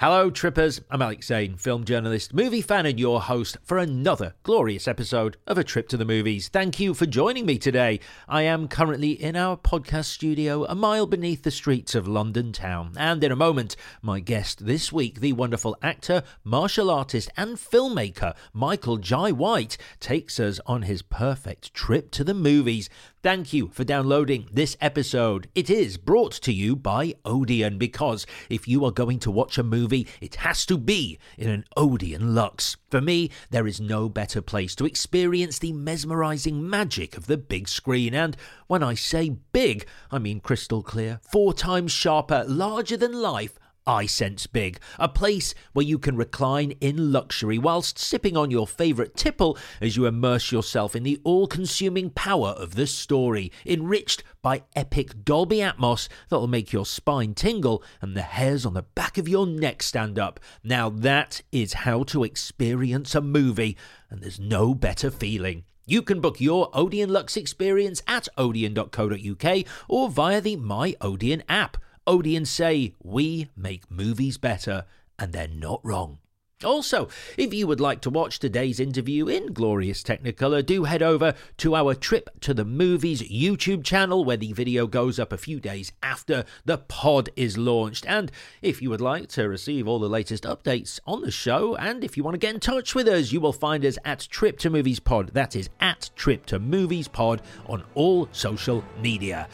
Hello, trippers. I'm Alex Zane, film journalist, movie fan, and your host for another glorious episode of A Trip to the Movies. Thank you for joining me today. I am currently in our podcast studio a mile beneath the streets of London town. And in a moment, my guest this week, the wonderful actor, martial artist, and filmmaker Michael Jai White, takes us on his perfect trip to the movies. Thank you for downloading this episode. It is brought to you by Odeon because if you are going to watch a movie, it has to be in an Odeon Luxe. For me, there is no better place to experience the mesmerizing magic of the big screen. And when I say big, I mean crystal clear, four times sharper, larger than life iSense Big, a place where you can recline in luxury whilst sipping on your favourite tipple as you immerse yourself in the all consuming power of the story, enriched by epic Dolby Atmos that'll make your spine tingle and the hairs on the back of your neck stand up. Now, that is how to experience a movie, and there's no better feeling. You can book your Odeon Luxe experience at odeon.co.uk or via the My Odeon app. Odeon say, We make movies better, and they're not wrong. Also, if you would like to watch today's interview in glorious Technicolor, do head over to our Trip to the Movies YouTube channel where the video goes up a few days after the pod is launched. And if you would like to receive all the latest updates on the show, and if you want to get in touch with us, you will find us at Trip to Movies Pod. That is at Trip to Movies Pod on all social media.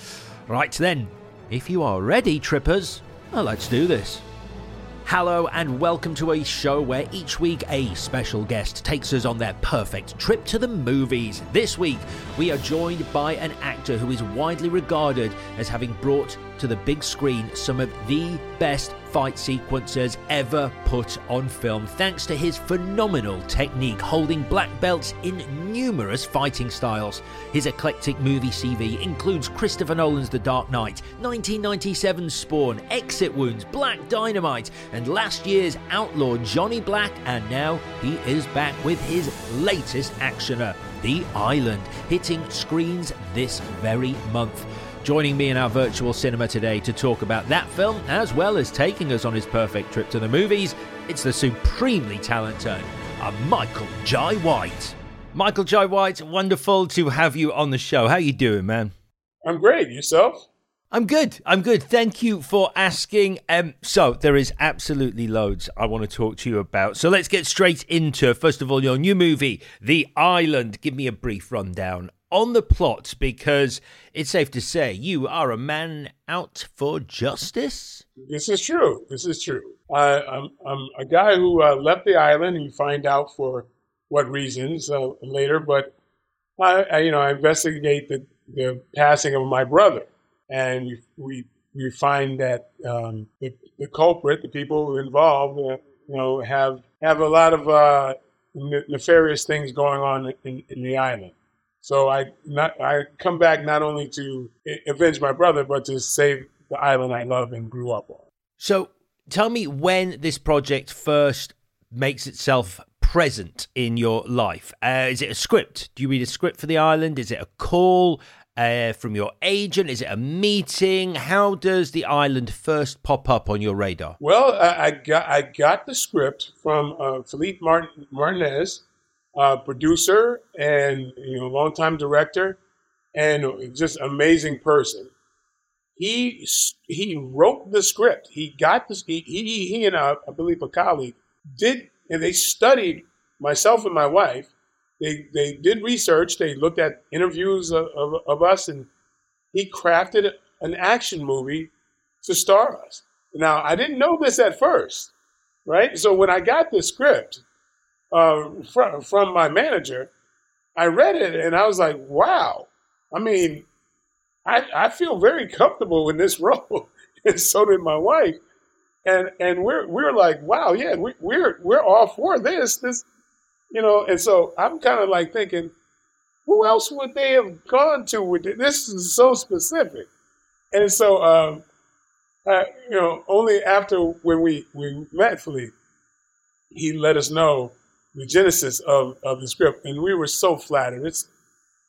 Right then, if you are ready, trippers, well, let's do this. Hello, and welcome to a show where each week a special guest takes us on their perfect trip to the movies. This week, we are joined by an actor who is widely regarded as having brought to the big screen some of the best fight sequences ever put on film, thanks to his phenomenal technique holding black belts in numerous fighting styles. His eclectic movie CV includes Christopher Nolan's The Dark Knight, 1997 Spawn, Exit Wounds, Black Dynamite, and last year's Outlaw Johnny Black, and now he is back with his latest actioner, The Island, hitting screens this very month. Joining me in our virtual cinema today to talk about that film, as well as taking us on his perfect trip to the movies, it's the supremely talented uh, Michael Jai White. Michael Jai White, wonderful to have you on the show. How you doing, man? I'm great. Yourself? I'm good. I'm good. Thank you for asking. Um, so there is absolutely loads I want to talk to you about. So let's get straight into first of all your new movie, The Island. Give me a brief rundown on the plot because it's safe to say you are a man out for justice. This is true. This is true. I, I'm, I'm a guy who uh, left the island, and you find out for what reasons uh, later. But I, I, you know, I investigate the, the passing of my brother, and we we find that um, the, the culprit, the people involved, uh, you know, have have a lot of uh, nefarious things going on in, in the island. So I not I come back not only to avenge my brother, but to save the island I love and grew up on. So tell me when this project first makes itself present in your life. Uh, is it a script? Do you read a script for the island? Is it a call uh, from your agent? Is it a meeting? How does the island first pop up on your radar? Well, I, I got I got the script from uh, Philippe Martin, Martinez uh, producer and you know longtime director and just amazing person. He he wrote the script. He got this. He he, he and uh, I believe a colleague did and they studied myself and my wife. They they did research. They looked at interviews of, of, of us and he crafted an action movie to star us. Now I didn't know this at first, right? So when I got the script, uh, from, from my manager, I read it and I was like, wow. I mean, I, I feel very comfortable in this role. and so did my wife. And and we're we're like, wow, yeah, we, we're we're all for this. This you know, and so I'm kind of like thinking, who else would they have gone to with it? This is so specific. And so um, you know, only after when we, we met Philippe, he let us know the genesis of, of the script, and we were so flattered. It's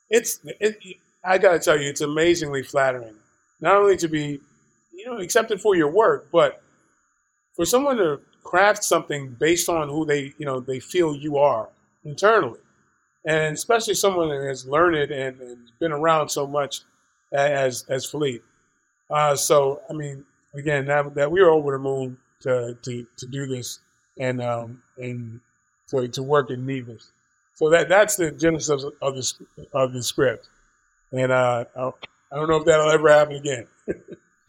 it's it, I got to tell you, it's amazingly flattering. Not only to be you know accepted for your work, but for someone to craft something based on who they you know they feel you are internally, and especially someone that has learned and, and been around so much as as Philippe. Uh, so I mean, again, that, that we were over the moon to to, to do this and um, and to, to work in Nevis. So that that's the genesis of, the of the script, and uh, I, I don't know if that'll ever happen again.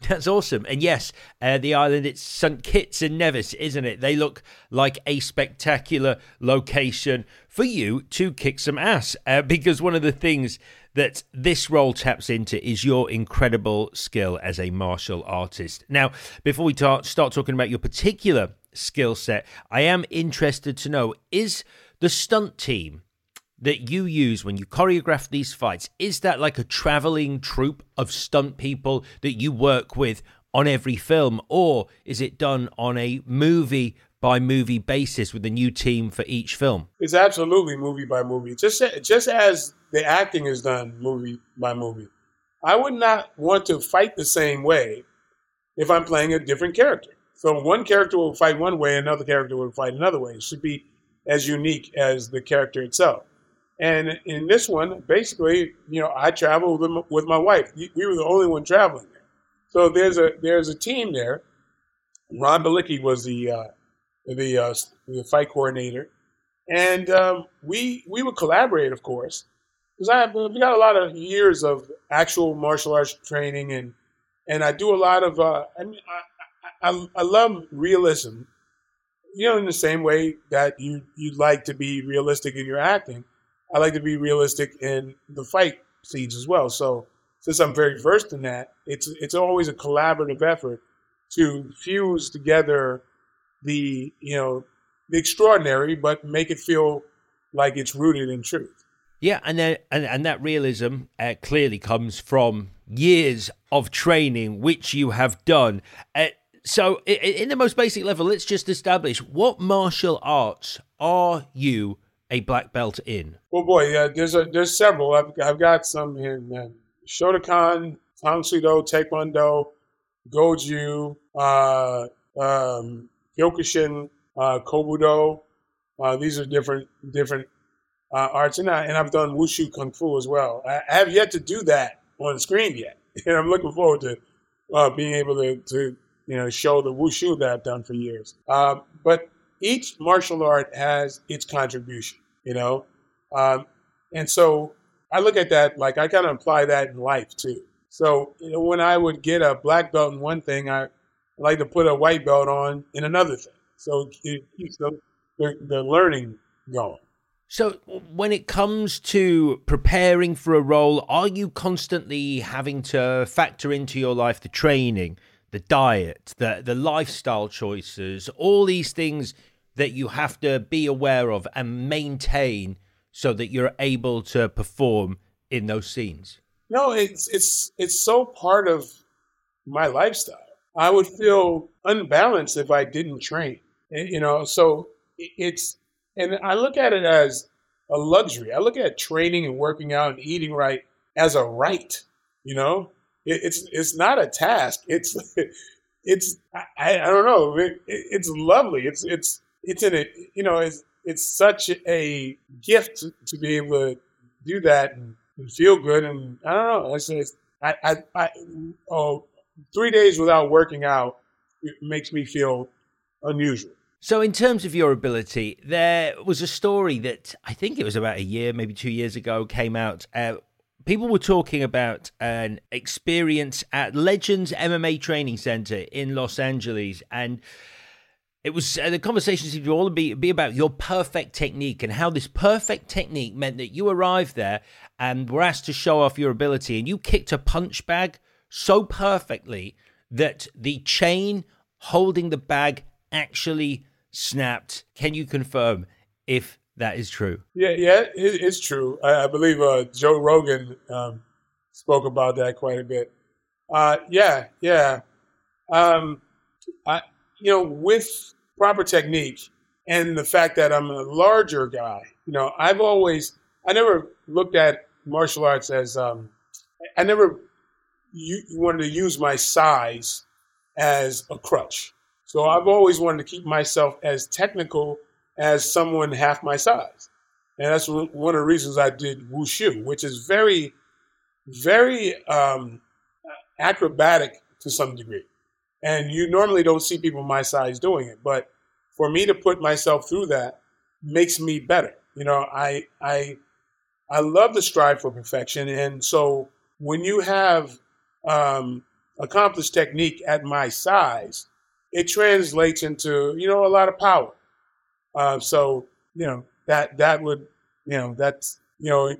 That's awesome. And yes, uh, the island, it's St. Kitts and Nevis, isn't it? They look like a spectacular location for you to kick some ass. Uh, because one of the things that this role taps into is your incredible skill as a martial artist. Now, before we start talking about your particular skill set, I am interested to know is the stunt team that you use when you choreograph these fights is that like a traveling troupe of stunt people that you work with on every film or is it done on a movie by movie basis with a new team for each film? It's absolutely movie by movie. Just just as the acting is done movie by movie. I would not want to fight the same way if i'm playing a different character so one character will fight one way another character will fight another way it should be as unique as the character itself and in this one, basically, you know, I traveled with, with my wife. We were the only one traveling there. So there's a there's a team there. Ron Balicki was the uh, the uh, the fight coordinator, and um, we we would collaborate, of course, because I have, we got a lot of years of actual martial arts training, and and I do a lot of. Uh, I mean, I, I, love realism. You know, in the same way that you you like to be realistic in your acting I like to be realistic in the fight scenes as well. So since I'm very versed in that, it's it's always a collaborative effort to fuse together the you know the extraordinary, but make it feel like it's rooted in truth. Yeah, and then and, and that realism uh, clearly comes from years of training, which you have done. Uh, so, in, the most basic level, let's just establish what martial arts are you a black belt in? Well, boy, there's a, there's several. I've, I've got some in uh, Shotokan, Soo Taekwondo, Goju, uh, um, Kyokushin, uh, Kobudo. Uh, these are different different uh, arts, and, I, and I've done Wushu Kung Fu as well. I, I have yet to do that on screen yet, and I'm looking forward to uh, being able to, to you know show the Wushu that I've done for years. Uh, but each martial art has its contribution, you know? Um, and so I look at that like I kind of apply that in life too. So, you know, when I would get a black belt in one thing, I like to put a white belt on in another thing. So it keeps the, the, the learning going. So, when it comes to preparing for a role, are you constantly having to factor into your life the training, the diet, the the lifestyle choices, all these things that you have to be aware of and maintain so that you're able to perform in those scenes? No, it's it's it's so part of my lifestyle. I would feel unbalanced if I didn't train. Eh, you know, so it's and I look at it as a luxury. I look at training and working out and eating right as a right. You know, it's it's not a task. It's it's I, I don't know. It, it's lovely. It's it's it's in it. You know, it's it's such a gift to, to be able to do that and, feel good. And I don't know. It's, it's I, I, I oh, three days without working out it makes me feel unusual. So, in terms of your ability, there was a story that I think it was about a year, maybe two years ago, came out. Uh, people were talking about an experience at Legends MMA Training Center in Los Angeles, and it was uh, the conversation seemed to all be be about your perfect technique and how this perfect technique meant that you arrived there and were asked to show off your ability, and you kicked a punch bag so perfectly that the chain holding the bag actually snapped. Can you confirm if that is true? Yeah, yeah, it, it's true. I, I believe uh, Joe Rogan um, spoke about that quite a bit. Uh, yeah, yeah. Um, I, you know, with proper technique and the fact that I'm a larger guy, you know, I've always, I never looked at martial arts as, um, I never wanted to use my size as a crutch. So I've always wanted to keep myself as technical as someone half my size. And that's one of the reasons I did wushu, which is very, very um, acrobatic to some degree. And you normally don't see people my size doing it. But for me to put myself through that makes me better. You know, I, I, I love to strive for perfection. And so when you have um, accomplished technique at my size, it translates into, you know, a lot of power. Uh, so, you know, that, that would, you know, that's, you know,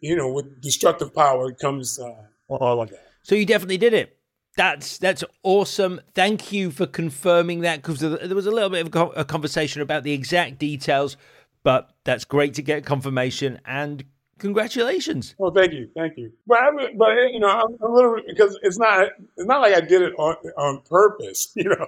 you know, with destructive power comes uh, all of that. So you definitely did it. That's that's awesome. Thank you for confirming that because there was a little bit of a conversation about the exact details, but that's great to get confirmation and congratulations. Well, thank you, thank you. But I, but you know, I'm a little because it's not it's not like I did it on on purpose, you know.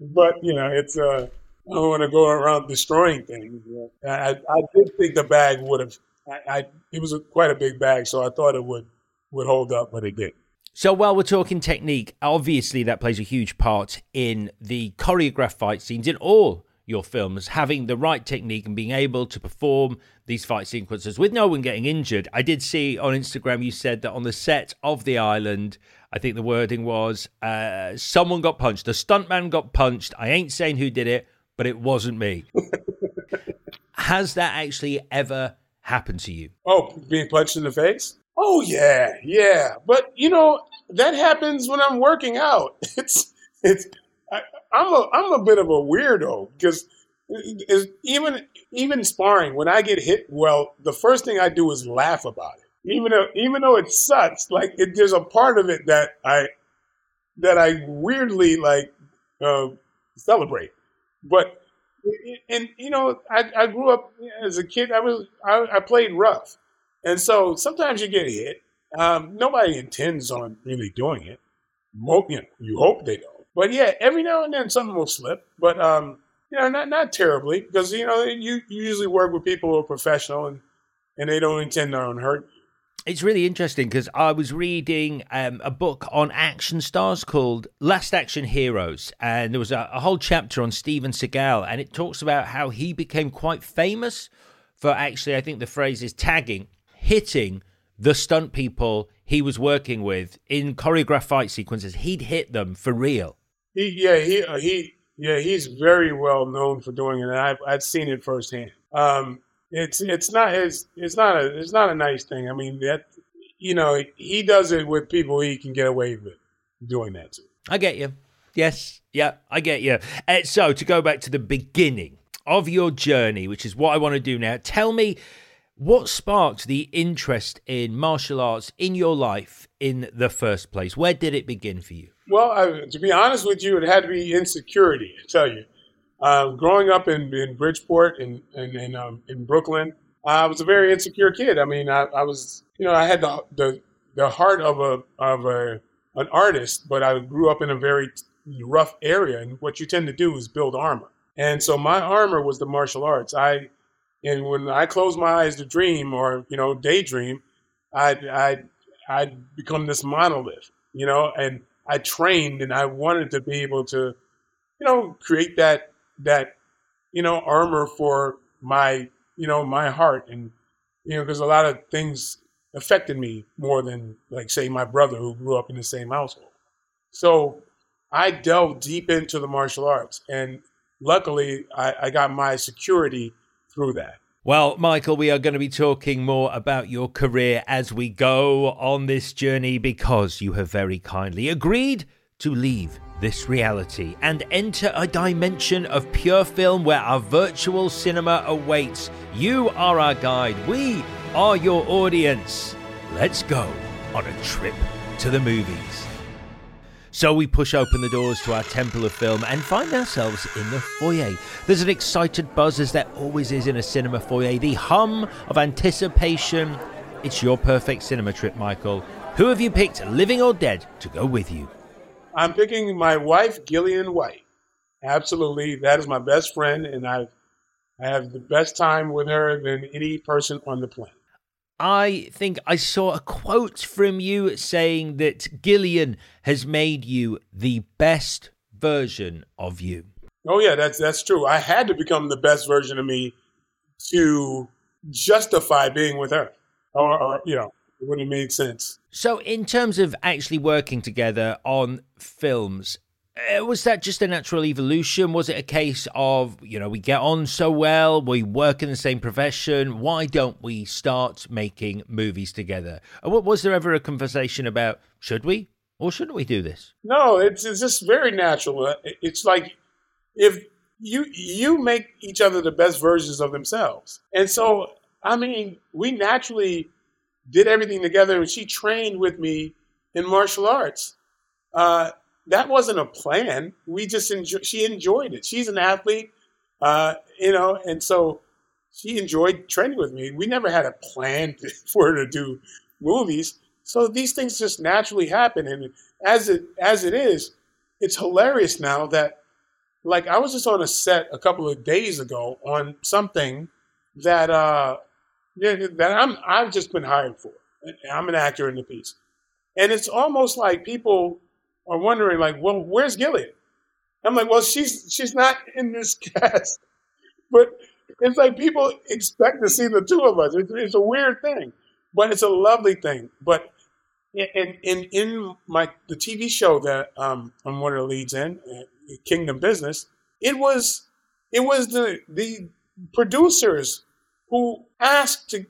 But you know, it's uh, I don't want to go around destroying things. I I did think the bag would have. I, I it was a, quite a big bag, so I thought it would would hold up, but it did. So while we're talking technique, obviously that plays a huge part in the choreographed fight scenes in all your films, having the right technique and being able to perform these fight sequences with no one getting injured. I did see on Instagram you said that on the set of The Island, I think the wording was uh, someone got punched, a stuntman got punched. I ain't saying who did it, but it wasn't me. Has that actually ever happened to you? Oh, being punched in the face? Oh yeah, yeah. But you know that happens when I'm working out. It's it's I, am a I'm a bit of a weirdo because even even sparring when I get hit, well, the first thing I do is laugh about it. Even though even though it sucks, like it, there's a part of it that I that I weirdly like uh, celebrate. But and you know, I, I grew up as a kid. I was I, I played rough, and so sometimes you get hit. Um, nobody intends on really doing it. Mo- you, know, you hope they don't. But yeah, every now and then something will slip. But um, you know, not not terribly because you know you, you usually work with people who are professional and and they don't intend on hurt. It's really interesting because I was reading um, a book on action stars called Last Action Heroes, and there was a, a whole chapter on Steven Seagal, and it talks about how he became quite famous for actually, I think the phrase is tagging, hitting the stunt people he was working with in choreographed fight sequences. He'd hit them for real. He, yeah, he, uh, he, yeah, he's very well known for doing it, and I've, I've seen it firsthand. Um, it's, it's not, it's, it's not a, it's not a nice thing. I mean, that, you know, he does it with people he can get away with doing that to. I get you. Yes, yeah, I get you. Uh, so to go back to the beginning of your journey, which is what I want to do now, tell me what sparked the interest in martial arts in your life in the first place? Where did it begin for you? Well, I, to be honest with you, it had to be insecurity. I tell you, uh, growing up in, in Bridgeport and in, in, um, in, Brooklyn, I was a very insecure kid. I mean, I, I was, you know, I had the, the the heart of a of a an artist, but I grew up in a very rough area, and what you tend to do is build armor. And so my armor was the martial arts. I and when I close my eyes to dream or you know daydream, I I I become this monolith, you know, and I trained and I wanted to be able to, you know, create that that you know armor for my you know my heart and you know because a lot of things affected me more than like say my brother who grew up in the same household. So I delved deep into the martial arts and luckily I, I got my security through that. Well, Michael, we are going to be talking more about your career as we go on this journey because you have very kindly agreed to leave this reality and enter a dimension of pure film where our virtual cinema awaits. You are our guide, we are your audience. Let's go on a trip to the movies. So we push open the doors to our temple of film and find ourselves in the foyer. There's an excited buzz, as there always is in a cinema foyer, the hum of anticipation. It's your perfect cinema trip, Michael. Who have you picked, living or dead, to go with you? I'm picking my wife, Gillian White. Absolutely. That is my best friend, and i I have the best time with her than any person on the planet. I think I saw a quote from you saying that Gillian has made you the best version of you. Oh yeah, that's that's true. I had to become the best version of me to justify being with her, or, or you know, it wouldn't make sense. So, in terms of actually working together on films, uh, was that just a natural evolution? Was it a case of, you know, we get on so well, we work in the same profession, why don't we start making movies together? Was there ever a conversation about should we or shouldn't we do this? No, it's, it's just very natural. Uh, it's like if you you make each other the best versions of themselves. And so, I mean, we naturally did everything together and she trained with me in martial arts. Uh, that wasn't a plan. We just enjoy, she enjoyed it. She's an athlete, uh, you know, and so she enjoyed training with me. We never had a plan for her to do movies. So these things just naturally happen. And as it, as it is, it's hilarious now that like I was just on a set a couple of days ago on something that, uh, that I'm, I've just been hired for. I'm an actor in the piece. And it's almost like people are wondering, like, well, where's Gillian? I'm like, well, she's she's not in this cast, but it's like people expect to see the two of us. It's, it's a weird thing, but it's a lovely thing. But in in in my the TV show that um, I'm one of the leads in, uh, Kingdom Business, it was it was the the producers who asked to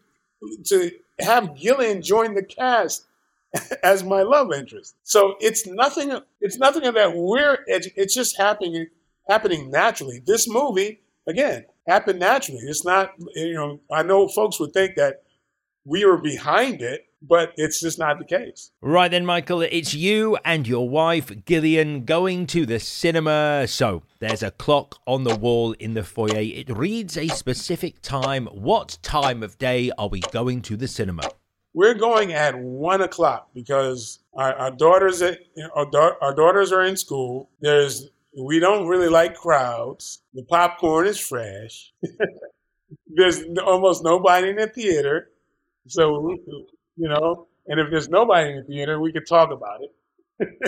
to have Gillian join the cast as my love interest. So it's nothing. It's nothing of that we're. It's just happening happening naturally. This movie again happened naturally. It's not. You know, I know folks would think that we were behind it, but it's just not the case. Right then, Michael, it's you and your wife, Gillian, going to the cinema. So there's a clock on the wall in the foyer. It reads a specific time. What time of day are we going to the cinema? We're going at one o'clock because our, our daughters at, our, da- our daughters are in school. There's we don't really like crowds. The popcorn is fresh. there's almost nobody in the theater, so you know. And if there's nobody in the theater, we could talk about it.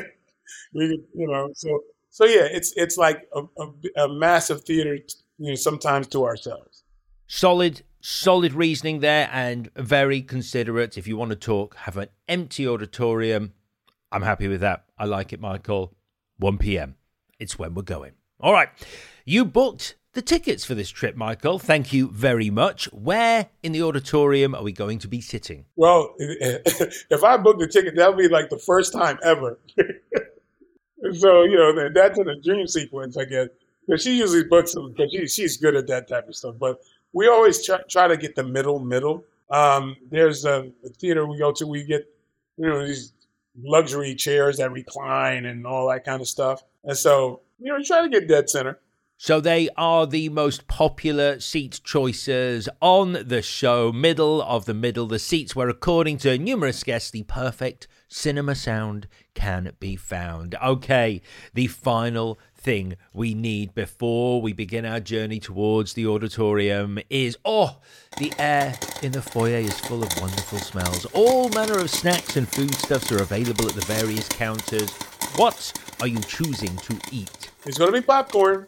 we could, you know, so so yeah, it's it's like a, a, a massive theater, you know, sometimes to ourselves. Solid solid reasoning there and very considerate. If you want to talk, have an empty auditorium. I'm happy with that. I like it, Michael. 1 p.m. It's when we're going. All right. You booked the tickets for this trip, Michael. Thank you very much. Where in the auditorium are we going to be sitting? Well, if I book the ticket, that'll be like the first time ever. so, you know, that's in a dream sequence, I guess. But she usually books them because she, she's good at that type of stuff. But we always try, try to get the middle middle. Um, there's a, a, theater we go to. We get you know these luxury chairs that recline and all that kind of stuff. And so you know, you try to get dead center. So they are the most popular seat choices on the show. Middle of the middle, the seats where, according to numerous guests, the perfect cinema sound can be found. Okay, the final thing we need before we begin our journey towards the auditorium is oh, the air in the foyer is full of wonderful smells. All manner of snacks and foodstuffs are available at the various counters. What are you choosing to eat? It's going to be popcorn.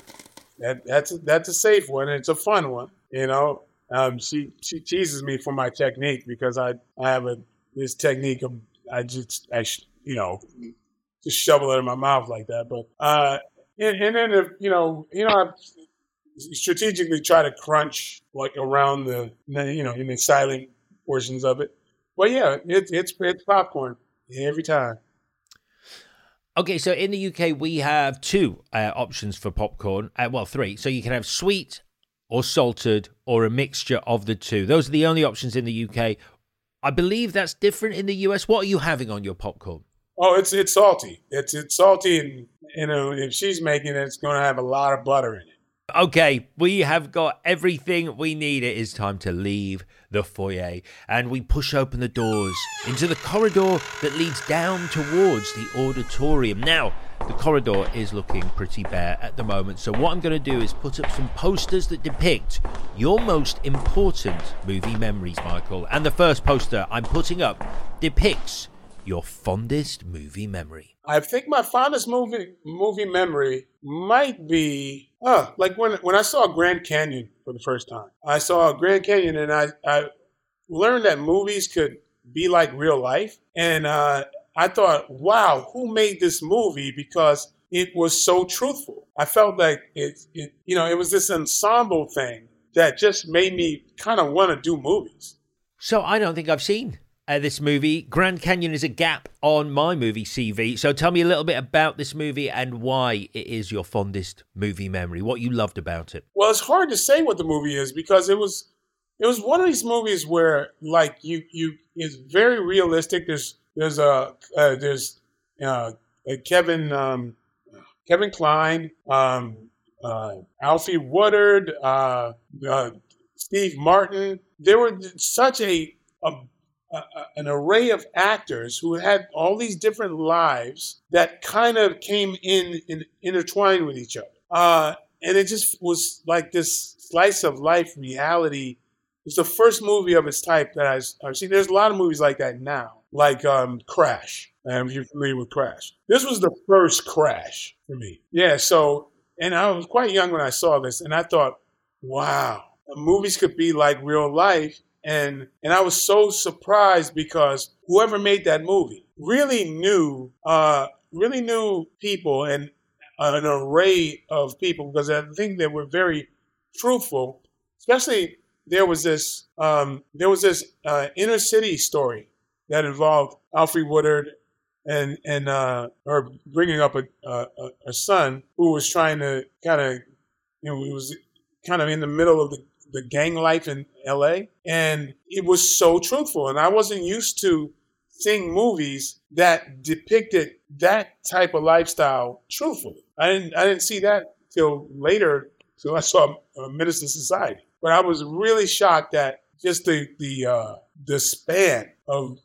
That, that's a, that's a safe one. And it's a fun one. You know, um, she she teases me for my technique because I I have a this technique of I just I you know just shovel it in my mouth like that. But uh, and, and then if you know, you know, I strategically try to crunch like around the you know in the silent portions of it. But yeah, it's it's it's popcorn every time. Okay, so in the UK we have two uh, options for popcorn. Uh, well, three. So you can have sweet or salted or a mixture of the two. Those are the only options in the UK. I believe that's different in the US. What are you having on your popcorn? Oh, it's it's salty. It's it's salty, and you know if she's making it, it's going to have a lot of butter in it. Okay, we have got everything we need. It is time to leave the foyer, and we push open the doors into the corridor that leads down towards the auditorium. Now, the corridor is looking pretty bare at the moment, so what I'm going to do is put up some posters that depict your most important movie memories, Michael. And the first poster I'm putting up depicts your fondest movie memory. I think my fondest movie movie memory might be uh, like when when I saw Grand Canyon for the first time. I saw Grand Canyon and I, I learned that movies could be like real life. And uh, I thought, wow, who made this movie? Because it was so truthful. I felt like it, it you know, it was this ensemble thing that just made me kind of want to do movies. So I don't think I've seen uh, this movie. Grand Canyon is a gap on my movie CV. So tell me a little bit about this movie and why it is your fondest movie memory. What you loved about it. Well, it's hard to say what the movie is because it was it was one of these movies where like you you it's very realistic. There's there's a uh, there's uh, Kevin um, Kevin Kline, um, uh, Alfre Woodard, uh, uh, Steve Martin. There were such a, a an array of actors who had all these different lives that kind of came in, in intertwined with each other. Uh, and it just was like this slice of life reality. It's the first movie of its type that I've, I've seen. There's a lot of movies like that now, like um, Crash. Um, if you're familiar with Crash, this was the first Crash for me. Yeah. So, and I was quite young when I saw this, and I thought, wow, movies could be like real life and and I was so surprised because whoever made that movie really knew uh, really knew people and an array of people because I think they were very truthful. Especially there was this um, there was this uh, inner city story that involved Alfre Woodard and and uh, or bringing up a, a, a son who was trying to kind of you know he was kind of in the middle of the the gang life in LA. And it was so truthful. And I wasn't used to seeing movies that depicted that type of lifestyle truthfully. I didn't, I didn't see that till later, till I saw uh, Menace II Society. But I was really shocked at just the, the, uh, the span of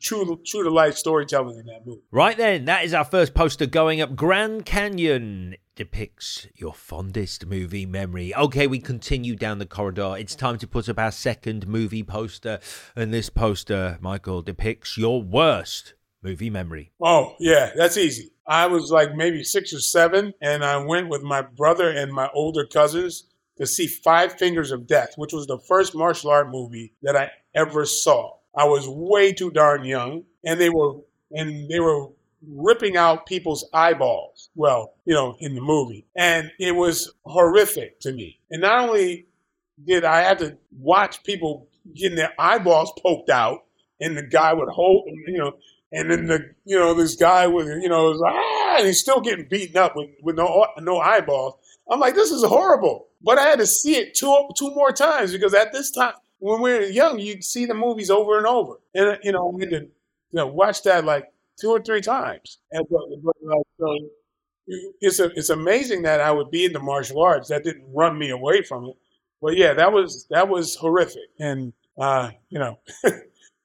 true true to life storytelling in that movie. Right then, that is our first poster going up. Grand Canyon depicts your fondest movie memory. Okay, we continue down the corridor. It's time to put up our second movie poster, and this poster, Michael, depicts your worst movie memory. Oh yeah, that's easy. I was like maybe six or seven, and I went with my brother and my older cousins to see Five Fingers of Death, which was the first martial art movie that I ever saw. I was way too darn young, and they were and they were ripping out people's eyeballs. Well, you know, in the movie, and it was horrific to me. And not only did I have to watch people getting their eyeballs poked out, and the guy would hold, you know, and then the you know this guy with you know was ah, and he's still getting beaten up with with no no eyeballs. I'm like, this is horrible. But I had to see it two two more times because at this time when we were young, you'd see the movies over and over. And, you know, we had to you know, watch that like two or three times. And so it's, a, it's amazing that I would be in the martial arts. That didn't run me away from it. But yeah, that was that was horrific. And, uh, you know,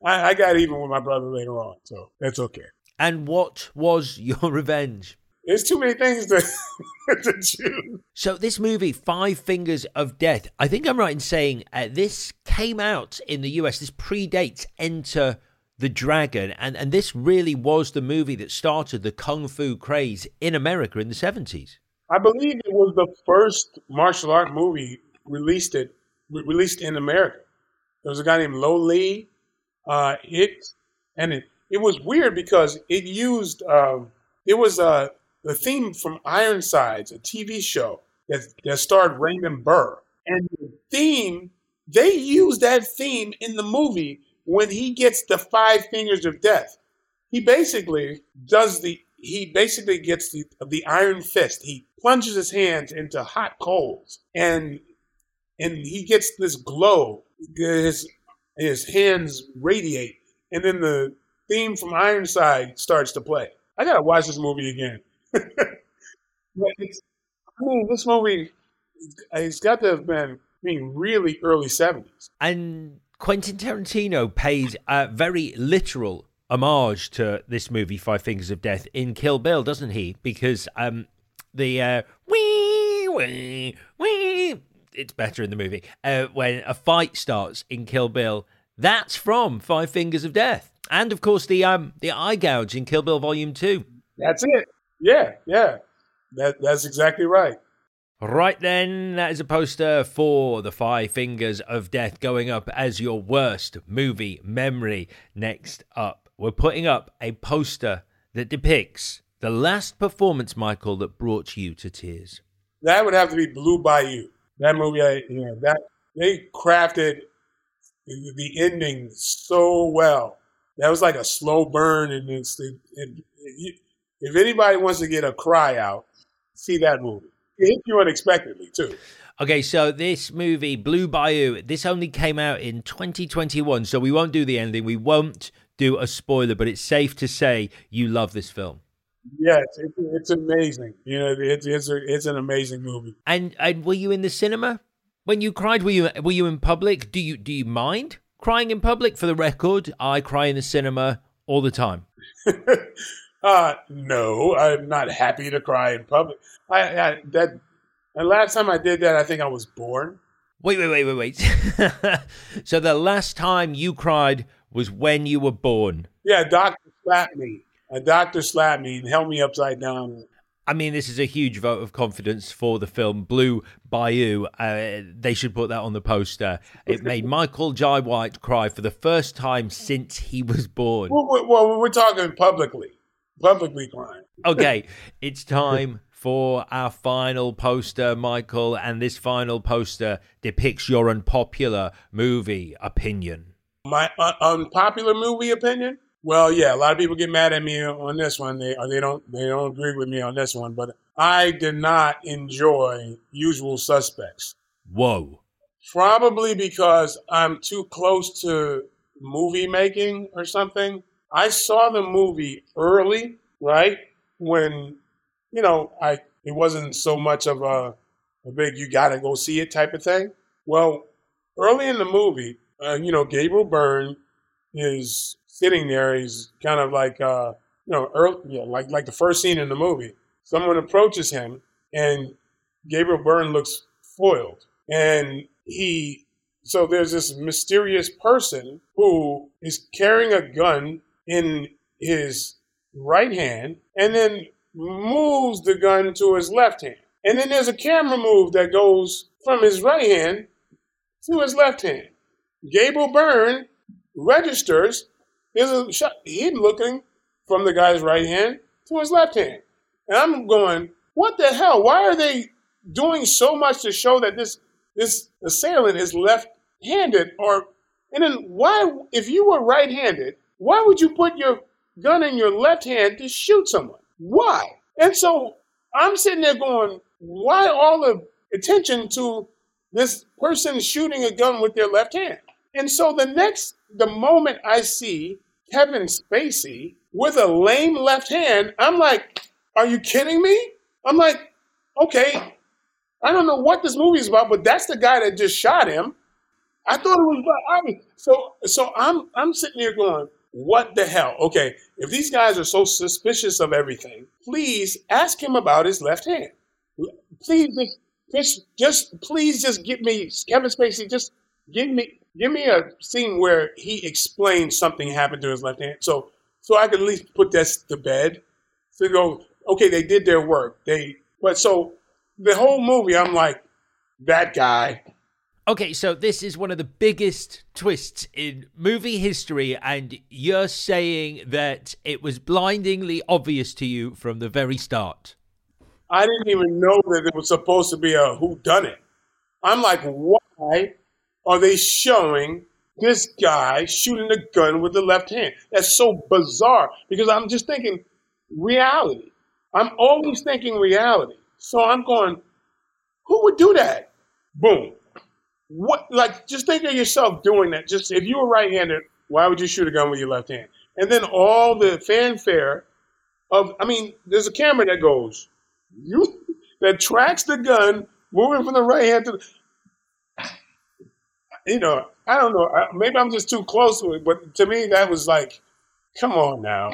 I, I got even with my brother later on. So that's okay. And what was your revenge? There's too many things to, to choose. So this movie, Five Fingers of Death, I think I'm right in saying uh, this came out in the US. This predates Enter the Dragon, and and this really was the movie that started the kung fu craze in America in the 70s. I believe it was the first martial art movie released it released in America. There was a guy named Lo Lieh. Uh, it and it it was weird because it used um, it was uh, the theme from Ironsides, a TV show that, that starred Raymond Burr. And the theme, they used that theme in the movie when he gets the five fingers of death. He basically does the, he basically gets the, the iron fist. He plunges his hands into hot coals and, and he gets this glow. His, his hands radiate. And then the theme from Ironside starts to play. I gotta watch this movie again. I mean, this movie, it's got to have been, I mean, really early 70s. And Quentin Tarantino pays a very literal homage to this movie, Five Fingers of Death, in Kill Bill, doesn't he? Because um, the uh, wee, wee, wee, it's better in the movie. Uh, when a fight starts in Kill Bill, that's from Five Fingers of Death. And of course, the um, the eye gouge in Kill Bill Volume Two. That's it. Yeah, yeah. That that's exactly right. Right then, that is a poster for The Five Fingers of Death going up as your worst movie memory. Next up, we're putting up a poster that depicts the last performance, Michael, that brought you to tears. That would have to be Blue Bayou. That movie, I, you know, that they crafted the ending so well. That was like a slow burn, and it's, it, it, if anybody wants to get a cry out, see that movie. It hit you unexpectedly too. Okay, so this movie, Blue Bayou, this only came out in 2021, so we won't do the ending. We won't do a spoiler, but it's safe to say you love this film. Yes, it's, it's amazing. You know, it's it's, a, it's an amazing movie. And and were you in the cinema when you cried? Were you were you in public? Do you do you mind crying in public? For the record, I cry in the cinema all the time. uh, no, I'm not happy to cry in public. I, I that the last time I did that, I think I was born. Wait, wait, wait, wait, wait. so the last time you cried was when you were born. Yeah, doctor slapped me. A doctor slapped me and held me upside down. I mean, this is a huge vote of confidence for the film Blue Bayou. Uh, they should put that on the poster. It made Michael Jai White cry for the first time since he was born. Well, well we're talking publicly, publicly crying. okay, it's time for our final poster, Michael, and this final poster depicts your unpopular movie opinion. My uh, unpopular movie opinion? Well, yeah, a lot of people get mad at me on this one. They they don't they don't agree with me on this one, but I did not enjoy Usual Suspects. Whoa. Probably because I'm too close to movie making or something. I saw the movie early, right? When, you know, I it wasn't so much of a, a big you gotta go see it type of thing. Well, early in the movie, uh, you know, Gabriel Byrne is sitting there. He's kind of like, uh, you know, early, yeah, like like the first scene in the movie. Someone approaches him, and Gabriel Byrne looks foiled, and he. So there's this mysterious person who is carrying a gun in his right hand, and then moves the gun to his left hand. And then there's a camera move that goes from his right hand to his left hand. Gabriel Byrne registers there's a shot. He's looking from the guy's right hand to his left hand. And I'm going, what the hell? Why are they doing so much to show that this this assailant is left-handed? Or and then why, if you were right-handed, why would you put your gun in your left hand to shoot someone? Why? And so I'm sitting there going, why all the attention to this person shooting a gun with their left hand? And so the next, the moment I see Kevin Spacey with a lame left hand, I'm like, are you kidding me? I'm like, okay, I don't know what this movie is about, but that's the guy that just shot him. I thought it was about I mean, so so I'm I'm sitting here going, what the hell? Okay, if these guys are so suspicious of everything, please ask him about his left hand. Please just just, please just give me Kevin Spacey, just give me give me a scene where he explains something happened to his left hand, so so I can at least put this to bed. So go, okay, they did their work. They, but so the whole movie, I'm like, that guy. Okay, so this is one of the biggest twists in movie history, and you're saying that it was blindingly obvious to you from the very start. I didn't even know that it was supposed to be a who done it. I'm like, why are they showing this guy shooting a gun with the left hand? That's so bizarre because I'm just thinking reality. I'm always thinking reality. So I'm going, who would do that? Boom. What like just think of yourself doing that. Just if you were right-handed, why would you shoot a gun with your left hand? And then all the fanfare of I mean, there's a camera that goes, you that tracks the gun moving from the right hand to the you know, I don't know. Maybe I'm just too close to it, but to me, that was like, come on now.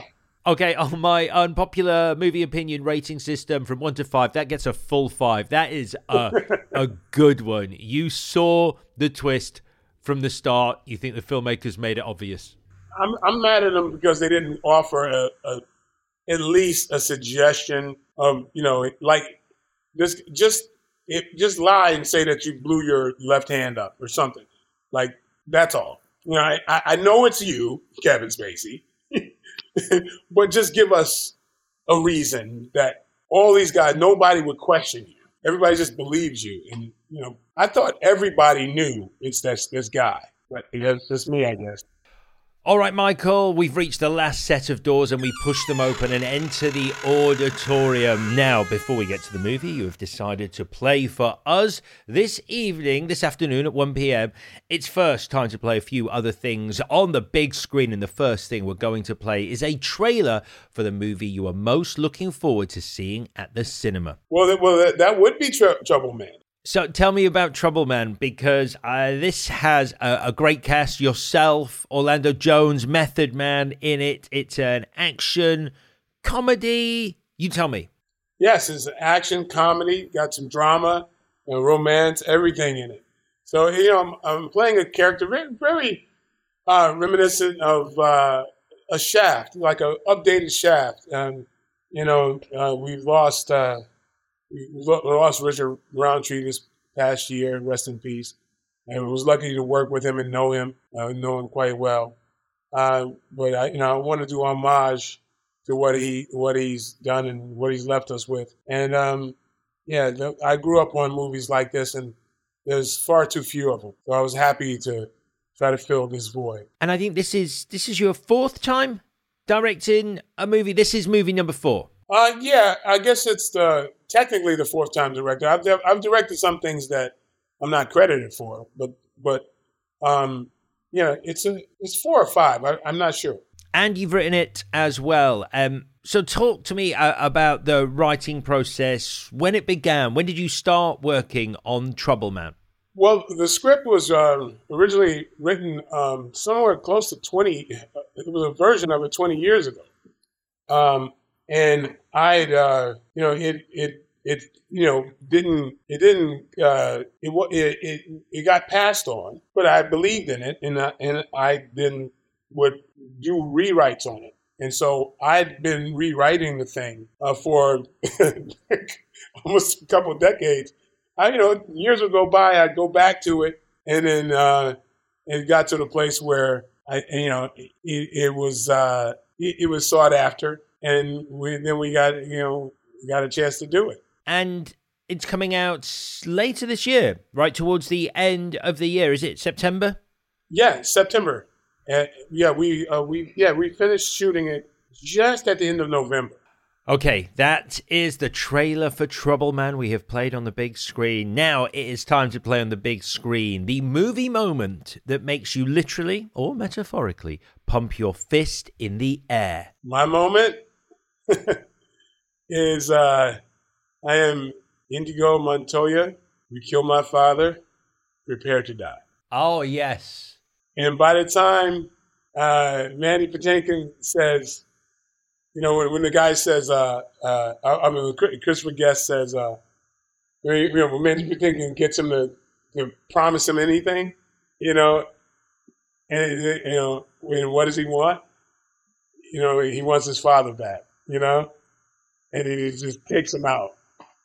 Okay, on oh, my unpopular movie opinion rating system from one to five, that gets a full five. That is a, a good one. You saw the twist from the start. You think the filmmakers made it obvious? I'm I'm mad at them because they didn't offer a, a at least a suggestion of you know like just just it, just lie and say that you blew your left hand up or something like that's all. You know, I, I know it's you, Kevin Spacey, but just give us a reason that all these guys, nobody would question you. Everybody just believes you. And, you know, I thought everybody knew it's this, this guy, but it's just me, I guess. All right, Michael, we've reached the last set of doors and we push them open and enter the auditorium. Now, before we get to the movie, you have decided to play for us this evening, this afternoon at 1 pm. It's first time to play a few other things on the big screen. And the first thing we're going to play is a trailer for the movie you are most looking forward to seeing at the cinema. Well, well that would be tr- Trouble Man. So tell me about Trouble Man because uh, this has a, a, great cast. Yourself, Orlando Jones, Method Man in it. It's an action comedy. You tell me. Yes, it's an action comedy. Got some drama and romance, everything in it. So you know, I'm, I'm playing a character very, very uh, reminiscent of uh, a Shaft, like a updated Shaft. And you know, uh, we've lost uh, we lost Richard Roundtree this past year, rest in peace. And was lucky to work with him and know him, uh, know him quite well. Uh, but I, you know, I want to do homage to what he what he's done and what he's left us with. And um, yeah, I grew up on movies like this, and there's far too few of them. So I was happy to try to fill this void. And I think this is this is your fourth time directing a movie. This is movie number four. Uh, yeah, I guess it's the technically the fourth time director. I've I've directed some things that I'm not credited for, but but um, yeah, it's a it's four or five. I, am not sure. And you've written it as well. Um, so talk to me uh, about the writing process. When it began. When did you start working on Trouble Man? Well, the script was uh, originally written um, somewhere close to 20. It was a version of it 20 years ago. Um, and I, uh, you know, it it it you know didn't it didn't uh, it, it it it got passed on, but I believed in it, and I, and I then would do rewrites on it. And so I'd been rewriting the thing uh, for almost a couple of decades. I, you know, years would go by, I'd go back to it, and then uh, it got to the place where I, you know, it, it was uh, it, it was sought after, and we, then we got you know got a chance to do it. And it's coming out later this year, right towards the end of the year. Is it September? Yeah, September. Uh, yeah, we uh, we yeah we finished shooting it just at the end of November. Okay, that is the trailer for Trouble Man we have played on the big screen. Now it is time to play on the big screen the movie moment that makes you literally or metaphorically pump your fist in the air. My moment is uh, I am Inigo Montoya. We killed my father. Prepare to die. Oh yes. And by the time uh, Mandy Patinkin says, you know, when, when the guy says, uh, uh, I, I mean, Christopher Guest says, uh, you know, when Mandy Patinkin gets him to, to promise him anything, you know, and you know, and what does he want? You know, he wants his father back you know, and he just takes him out.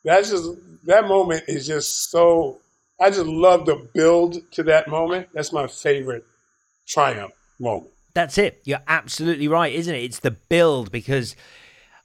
That's just that moment is just so. I just love the build to that moment. That's my favorite triumph moment. That's it. You're absolutely right, isn't it? It's the build because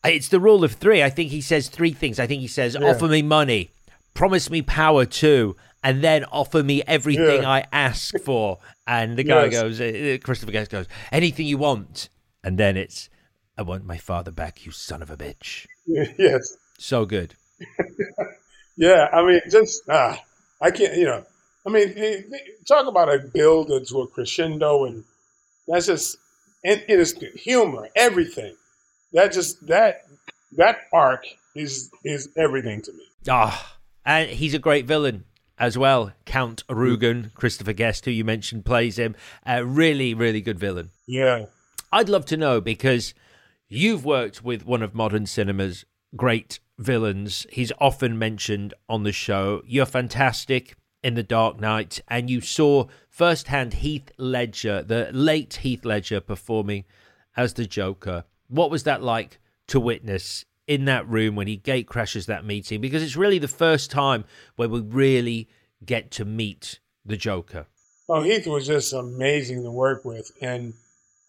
it's the rule of three. I think he says three things. I think he says, yeah. offer me money, promise me power too, and then offer me everything yeah. I ask for. And the guy yes. goes, uh, Christopher Guest goes, anything you want. And then it's, I want my father back, you son of a bitch. Yes. So good. yeah, I mean, just ah, I can't. You know, I mean, talk about a build into a crescendo, and that's just and it is humor, everything. That just that that arc is is everything to me. Ah, and he's a great villain as well. Count Rugen, Christopher Guest, who you mentioned, plays him. A really, really good villain. Yeah. I'd love to know because You've worked with one of modern cinema's great villains. He's often mentioned on the show. You're fantastic in The Dark Knight, and you saw firsthand Heath Ledger, the late Heath Ledger, performing as the Joker. What was that like to witness in that room when he gate crashes that meeting? Because it's really the first time where we really get to meet the Joker. Oh, Heath was just amazing to work with, and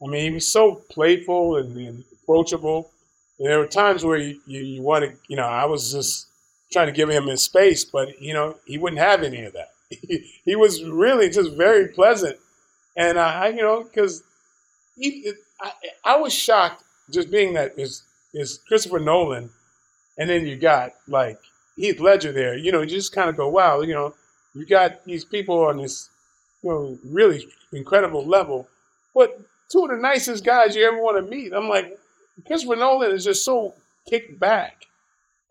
I mean, he was so playful and, and approachable. And there were times where you, you, you wanted, you know, I was just trying to give him his space, but you know, he wouldn't have any of that. He, he was really just very pleasant, and I, you know, because I, I was shocked just being that is is Christopher Nolan, and then you got like Heath Ledger there. You know, you just kind of go, wow, you know, you got these people on this, you know, really incredible level, but two of the nicest guys you ever want to meet. I'm like, Christopher Nolan is just so kicked back.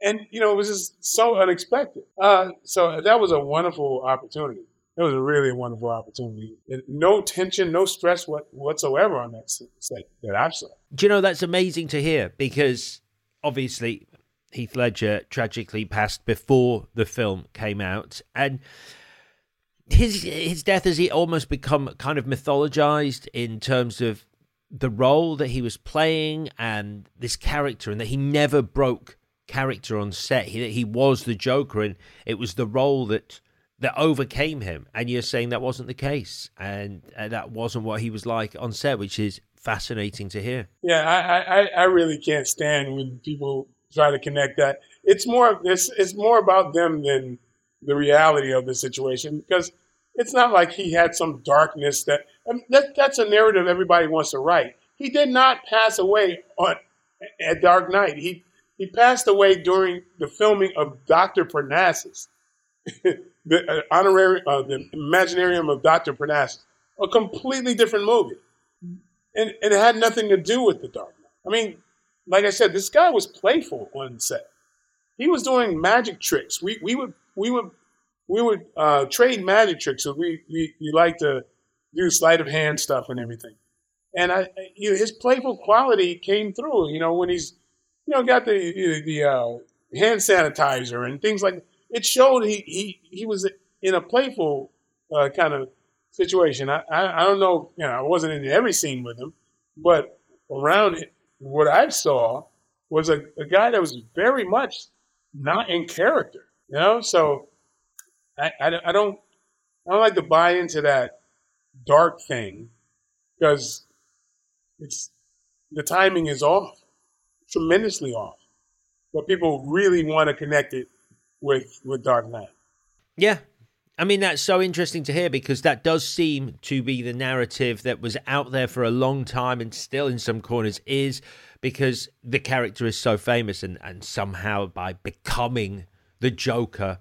And, you know, it was just so unexpected. Uh, so that was a wonderful opportunity. It was a really wonderful opportunity. No tension, no stress what, whatsoever on that set that I saw. Do you know, that's amazing to hear because obviously Heath Ledger tragically passed before the film came out. And his his death has almost become kind of mythologized in terms of the role that he was playing and this character, and that he never broke character on set. He he was the Joker, and it was the role that that overcame him. And you're saying that wasn't the case, and, and that wasn't what he was like on set, which is fascinating to hear. Yeah, I I, I really can't stand when people try to connect that. It's more it's it's more about them than the reality of the situation because it's not like he had some darkness that, I mean, that that's a narrative everybody wants to write. He did not pass away on at Dark Knight. He he passed away during the filming of Doctor Parnassus, the uh, honorary uh, the Imaginarium of Doctor Parnassus, a completely different movie, and, and it had nothing to do with the Dark. I mean, like I said, this guy was playful on set. He was doing magic tricks. We we would we would we would uh, trade magic tricks. So we, we, we like to do sleight of hand stuff and everything. And I, you know, his playful quality came through. You know, when he's, you know, got the the uh, hand sanitizer and things like. It showed he he he was in a playful uh, kind of situation. I, I, I don't know. You know, I wasn't in every scene with him, but around it, what I saw was a, a guy that was very much not in character. You know, so I, I, don't I don't like to buy into that dark thing because it's the timing is off, tremendously off. But people really want to connect it with with Dark Knight. Yeah. I mean that's so interesting to hear because that does seem to be the narrative that was out there for a long time and still in some corners is because the character is so famous and, and somehow by becoming the Joker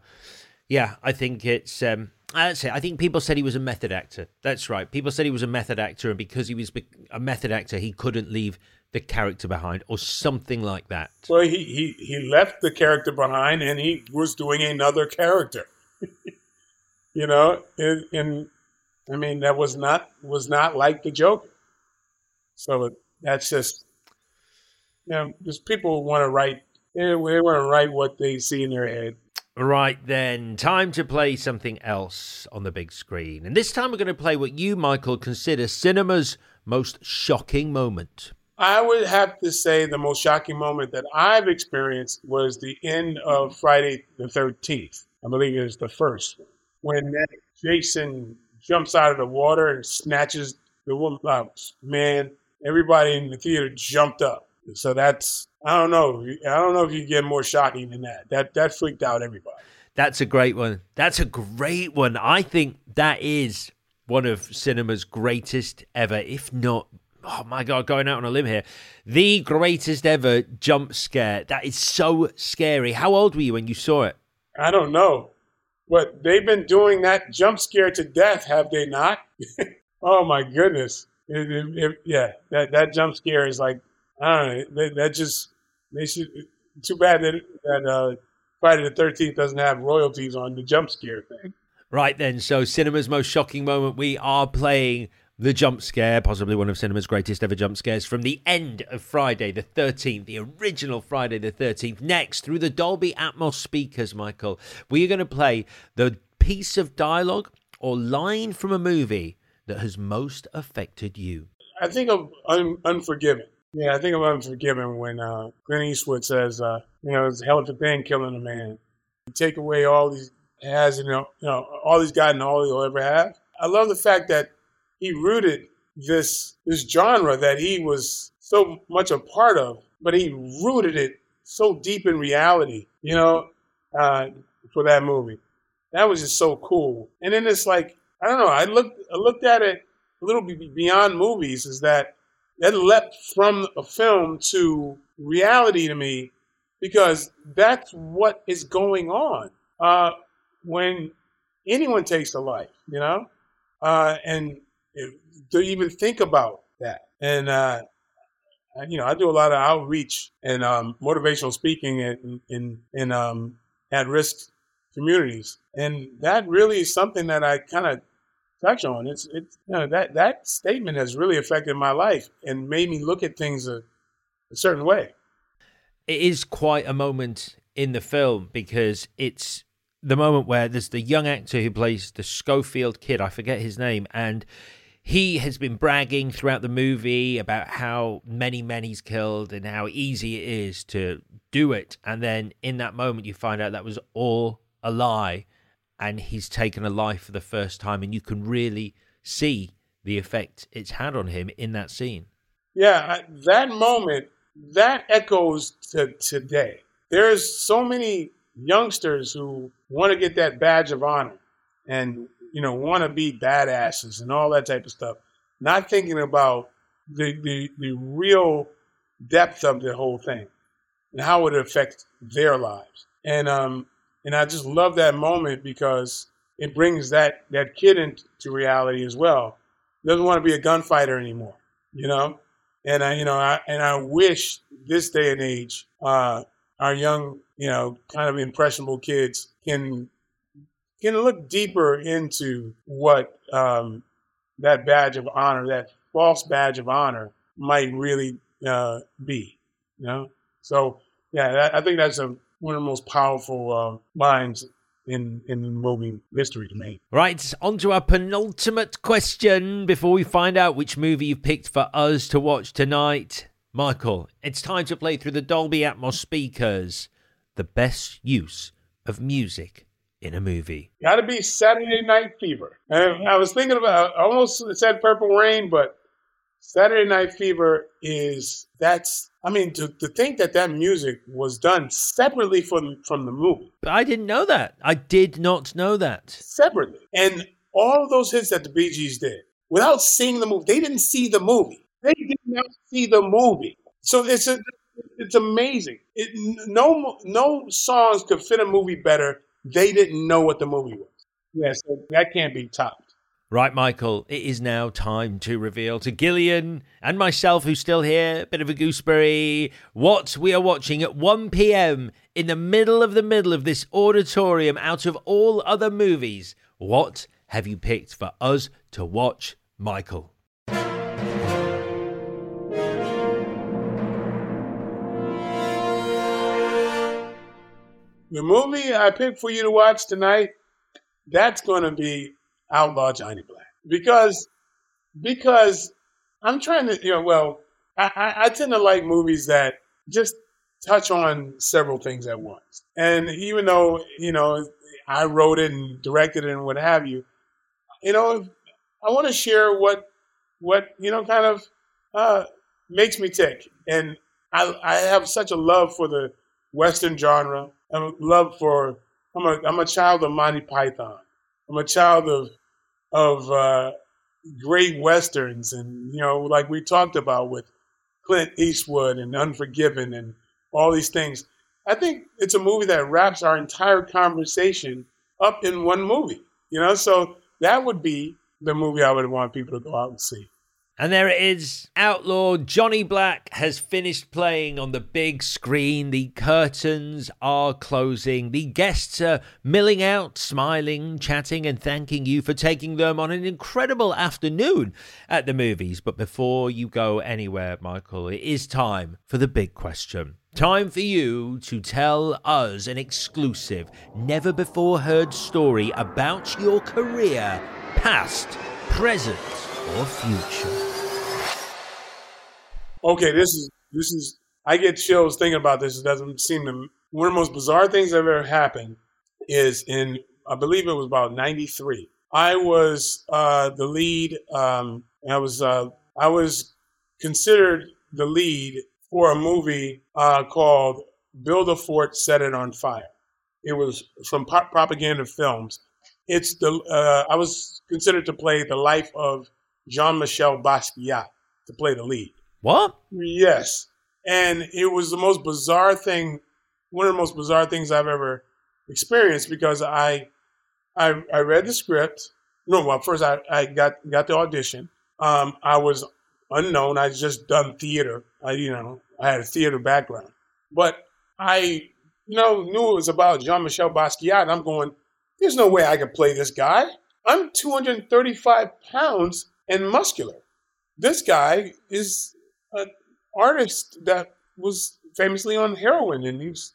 yeah, I think it's. Um, that's it. I think people said he was a method actor. That's right. People said he was a method actor, and because he was a method actor, he couldn't leave the character behind, or something like that. Well, he he, he left the character behind, and he was doing another character. you know, and, and, I mean that was not was not like the Joker. So that's just, you know, just people want to write. They, they want to write what they see in their head Right then, time to play something else on the big screen. And this time we're going to play what you, Michael, consider cinema's most shocking moment. I would have to say the most shocking moment that I've experienced was the end of Friday the 13th. I believe it was the first when Jason jumps out of the water and snatches the woman. Uh, man, everybody in the theater jumped up. So that's I don't know. I don't know if you get more shocking than that. That that freaked out everybody. That's a great one. That's a great one. I think that is one of cinema's greatest ever, if not oh my god, going out on a limb here. The greatest ever jump scare. That is so scary. How old were you when you saw it? I don't know. But they've been doing that jump scare to death, have they not? oh my goodness. It, it, it, yeah, that, that jump scare is like I don't know. That, that just they should. Too bad that that uh, Friday the Thirteenth doesn't have royalties on the jump scare thing. Right then, so cinema's most shocking moment. We are playing the jump scare, possibly one of cinema's greatest ever jump scares, from the end of Friday the 13th, the original Friday the 13th. Next, through the Dolby Atmos speakers, Michael, we are going to play the piece of dialogue or line from a movie that has most affected you? I think of un- Unforgiven. Yeah, I think of Unforgiven when uh, Clint Eastwood says, uh, you know, it's a hell of a thing killing a man. You take away all these has, you know, you know, all he's got and all he'll ever have. I love the fact that he rooted this this genre that he was so much a part of, but he rooted it so deep in reality, you know, uh, for that movie. That was just so cool. And then it's like I don't know. I looked I looked at it a little beyond movies. Is that that leapt from a film to reality to me because that's what is going on uh, when anyone takes a life, you know, uh, and to even think about that. And uh, you know, I do a lot of outreach and um, motivational speaking in in, in um, at risk communities, and that really is something that I kind of touch on. It's it's you know, that that statement has really affected my life and made me look at things a, a certain way. It is quite a moment in the film because it's the moment where there's the young actor who plays the Schofield kid. I forget his name, and he has been bragging throughout the movie about how many men he's killed and how easy it is to do it. And then in that moment, you find out that was all a lie and he's taken a life for the first time. And you can really see the effect it's had on him in that scene. Yeah, that moment, that echoes to today. There's so many youngsters who want to get that badge of honor and you know, want to be badasses and all that type of stuff, not thinking about the, the, the real depth of the whole thing and how it affects their lives. And, um, and I just love that moment because it brings that, that kid into reality as well. He doesn't want to be a gunfighter anymore, you know? And I, you know, I, and I wish this day and age, uh, our young, you know, kind of impressionable kids can can look deeper into what um, that badge of honor, that false badge of honor, might really uh, be. You know, so yeah, that, I think that's a, one of the most powerful uh, lines in in movie history to me. Right, on to our penultimate question before we find out which movie you've picked for us to watch tonight. Michael, it's time to play through the Dolby Atmos speakers. The best use of music in a movie? Got to be Saturday Night Fever. And I was thinking about, I almost said Purple Rain, but Saturday Night Fever is that's. I mean, to, to think that that music was done separately from from the movie. But I didn't know that. I did not know that separately. And all of those hits that the Bee Gees did without seeing the movie, they didn't see the movie. They did not see the movie. So it's a, it's amazing. It, no no songs could fit a movie better they didn't know what the movie was. Yeah, so that can't be topped. Right, Michael, it is now time to reveal to Gillian and myself, who's still here, a bit of a gooseberry, what we are watching at 1 p.m. in the middle of the middle of this auditorium out of all other movies. What have you picked for us to watch, Michael? The movie I picked for you to watch tonight, that's going to be Outlaw Johnny Black because because I'm trying to you know well I, I, I tend to like movies that just touch on several things at once, and even though you know I wrote it and directed it and what have you, you know I want to share what what you know kind of uh, makes me tick, and I I have such a love for the Western genre a love for. I'm a I'm a child of Monty Python. I'm a child of of uh, great westerns, and you know, like we talked about with Clint Eastwood and Unforgiven and all these things. I think it's a movie that wraps our entire conversation up in one movie. You know, so that would be the movie I would want people to go out and see. And there it is. Outlaw Johnny Black has finished playing on the big screen. The curtains are closing. The guests are milling out, smiling, chatting, and thanking you for taking them on an incredible afternoon at the movies. But before you go anywhere, Michael, it is time for the big question. Time for you to tell us an exclusive, never before heard story about your career, past, present, or future. Okay, this is this is. I get chills thinking about this. It doesn't seem to. One of the most bizarre things that ever happened is in, I believe it was about '93. I was uh, the lead. Um, I was uh, I was considered the lead for a movie uh, called "Build a Fort, Set It on Fire." It was from Propaganda Films. It's the uh, I was considered to play the life of Jean Michel Basquiat to play the lead. What? Yes. And it was the most bizarre thing, one of the most bizarre things I've ever experienced because I I, I read the script. No, well, first I, I got got the audition. Um, I was unknown. I just done theater. I you know I had a theater background, but I you know knew it was about Jean Michel Basquiat. I'm going. There's no way I could play this guy. I'm 235 pounds and muscular. This guy is an artist that was famously on heroin and he was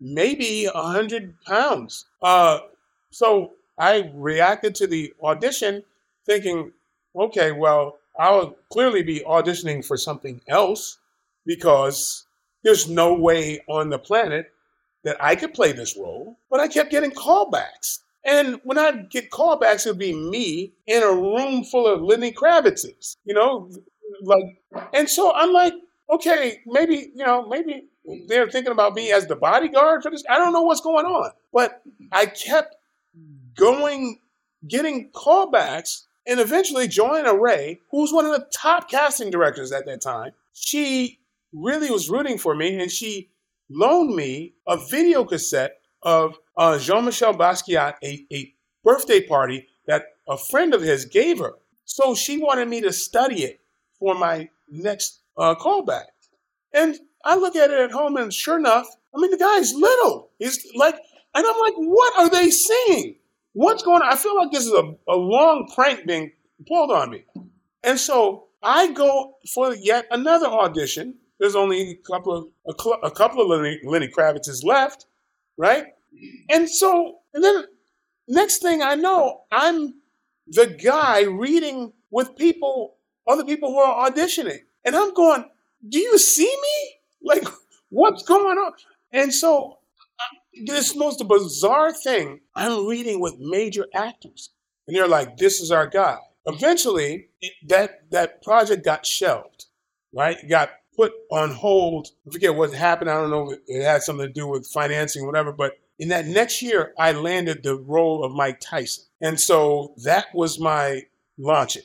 maybe 100 pounds. Uh, so I reacted to the audition thinking, okay, well, I'll clearly be auditioning for something else because there's no way on the planet that I could play this role. But I kept getting callbacks. And when I get callbacks, it would be me in a room full of Lenny Kravitzes, you know, like, and so I'm like, okay, maybe you know, maybe they're thinking about me as the bodyguard for this. I don't know what's going on, but I kept going, getting callbacks, and eventually Johanna Ray, who's one of the top casting directors at that time, she really was rooting for me, and she loaned me a video cassette of uh, Jean-Michel Basquiat, a, a birthday party that a friend of his gave her. So she wanted me to study it for my next uh, callback. And I look at it at home, and sure enough, I mean, the guy's little. He's like, and I'm like, what are they seeing? What's going on? I feel like this is a, a long prank being pulled on me. And so I go for yet another audition. There's only a couple of a, cl- a couple of Lenny, Lenny Kravitzes left, right? And so, and then next thing I know, I'm the guy reading with people other people who are auditioning. And I'm going, do you see me? Like, what's going on? And so, this most bizarre thing, I'm reading with major actors. And they're like, this is our guy. Eventually, it, that, that project got shelved, right? It got put on hold. I forget what happened. I don't know if it had something to do with financing whatever. But in that next year, I landed the role of Mike Tyson. And so that was my launching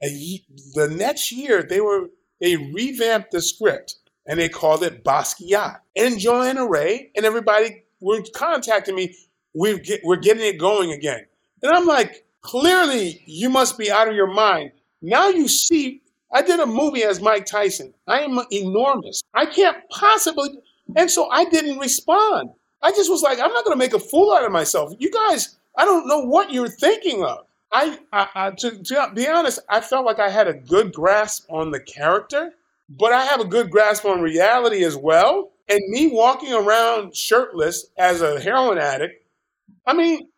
the next year they were they revamped the script and they called it Basquiat. And Johanna Ray and everybody were contacting me. We're, get, we're getting it going again. And I'm like, clearly you must be out of your mind. Now you see, I did a movie as Mike Tyson. I am enormous. I can't possibly. And so I didn't respond. I just was like, I'm not going to make a fool out of myself. You guys, I don't know what you're thinking of. I, I, I to, to, be honest, I felt like I had a good grasp on the character, but I have a good grasp on reality as well. And me walking around shirtless as a heroin addict, I mean,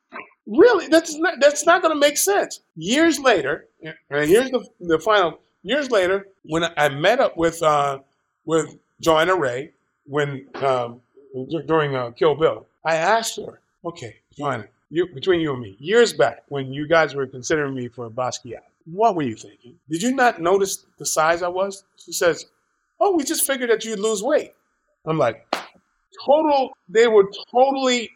really, that's not, that's not going to make sense. Years later, and here's the, the final. Years later, when I met up with uh, with Johanna Ray when um, during uh, Kill Bill, I asked her, "Okay, Johanna, you, between you and me, years back when you guys were considering me for a Basquiat, what were you thinking? Did you not notice the size I was? She says, Oh, we just figured that you'd lose weight. I'm like, total, they were totally,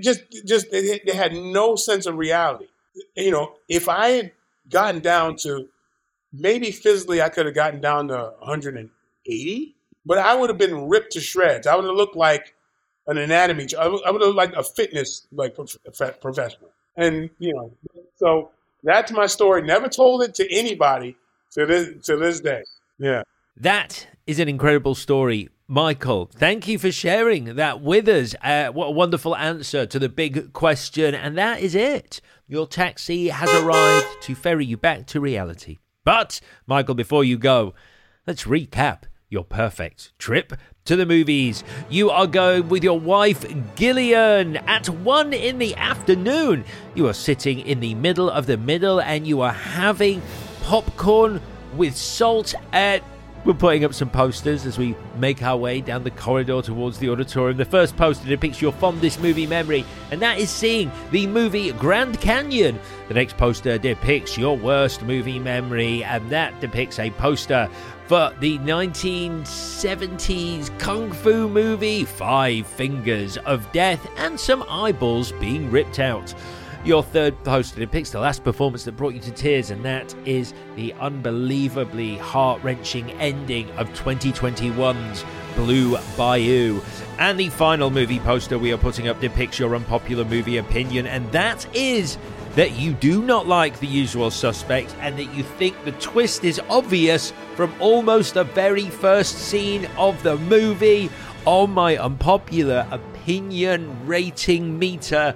just, just, they, they had no sense of reality. You know, if I had gotten down to, maybe physically I could have gotten down to 180, but I would have been ripped to shreds. I would have looked like an anatomy. I would, would have like a fitness like professional, and you know, so that's my story. Never told it to anybody to this to this day. Yeah. That is an incredible story. Michael, thank you for sharing that with us. Uh, what a wonderful answer to the big question. And that is it. Your taxi has arrived to ferry you back to reality. But, Michael, before you go, let's recap your perfect trip to the movies. You are going with your wife Gillian at one in the afternoon. You are sitting in the middle of the middle and you are having popcorn with salt. Uh, we're putting up some posters as we make our way down the corridor towards the auditorium. The first poster depicts your fondest movie memory, and that is seeing the movie Grand Canyon. The next poster depicts your worst movie memory, and that depicts a poster for the 1970s kung fu movie Five Fingers of Death and some eyeballs being ripped out. Your third poster depicts the last performance that brought you to tears, and that is the unbelievably heart wrenching ending of 2021's Blue Bayou. And the final movie poster we are putting up depicts your unpopular movie opinion, and that is that you do not like the usual suspects and that you think the twist is obvious from almost the very first scene of the movie. On my unpopular opinion rating meter,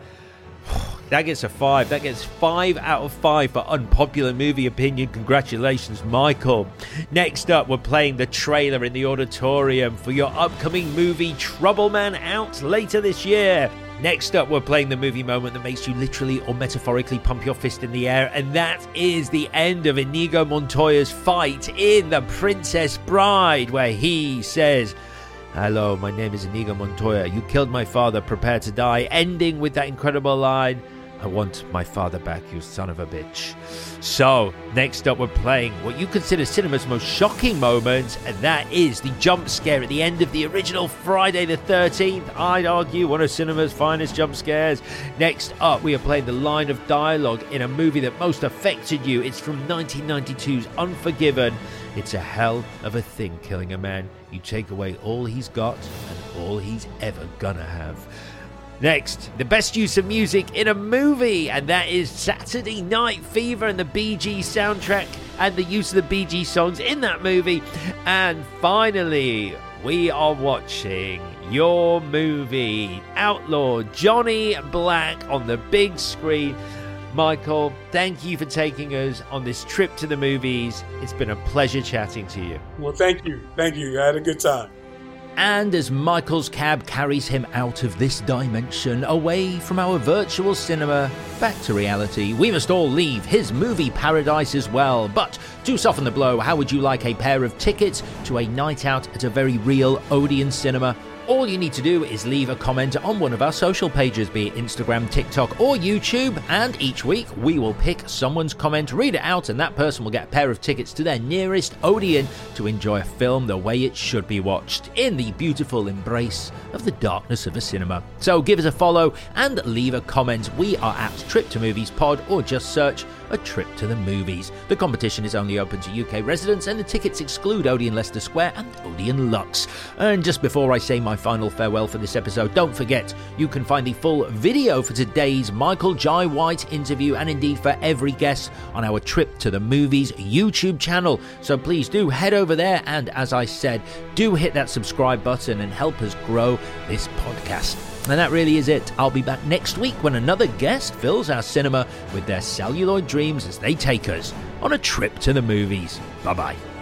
that gets a five. That gets five out of five for unpopular movie opinion. Congratulations, Michael. Next up, we're playing the trailer in the auditorium for your upcoming movie Trouble Man out later this year. Next up, we're playing the movie moment that makes you literally or metaphorically pump your fist in the air, and that is the end of Inigo Montoya's fight in The Princess Bride, where he says, Hello, my name is Inigo Montoya. You killed my father, prepare to die, ending with that incredible line. I want my father back, you son of a bitch. So, next up, we're playing what you consider cinema's most shocking moment, and that is the jump scare at the end of the original Friday the 13th. I'd argue one of cinema's finest jump scares. Next up, we are playing the line of dialogue in a movie that most affected you. It's from 1992's Unforgiven. It's a hell of a thing killing a man. You take away all he's got and all he's ever gonna have. Next, the best use of music in a movie, and that is Saturday Night Fever and the Bee Gees soundtrack and the use of the Bee Gees songs in that movie. And finally, we are watching your movie, Outlaw Johnny Black, on the big screen. Michael, thank you for taking us on this trip to the movies. It's been a pleasure chatting to you. Well, thank you. Thank you. I had a good time. And as Michael's cab carries him out of this dimension, away from our virtual cinema, back to reality, we must all leave his movie paradise as well. But to soften the blow, how would you like a pair of tickets to a night out at a very real Odeon cinema? All you need to do is leave a comment on one of our social pages, be it Instagram, TikTok, or YouTube, and each week we will pick someone's comment, read it out, and that person will get a pair of tickets to their nearest Odeon to enjoy a film the way it should be watched, in the beautiful embrace of the darkness of a cinema. So give us a follow and leave a comment. We are at Trip to Movies Pod, or just search a trip to the movies. The competition is only open to UK residents, and the tickets exclude Odeon Leicester Square and Odeon Luxe. And just before I say my final farewell for this episode, don't forget you can find the full video for today's Michael Jai White interview, and indeed for every guest on our Trip to the Movies YouTube channel. So please do head over there, and as I said, do hit that subscribe button and help us grow this podcast. And that really is it. I'll be back next week when another guest fills our cinema with their celluloid dreams as they take us on a trip to the movies. Bye bye.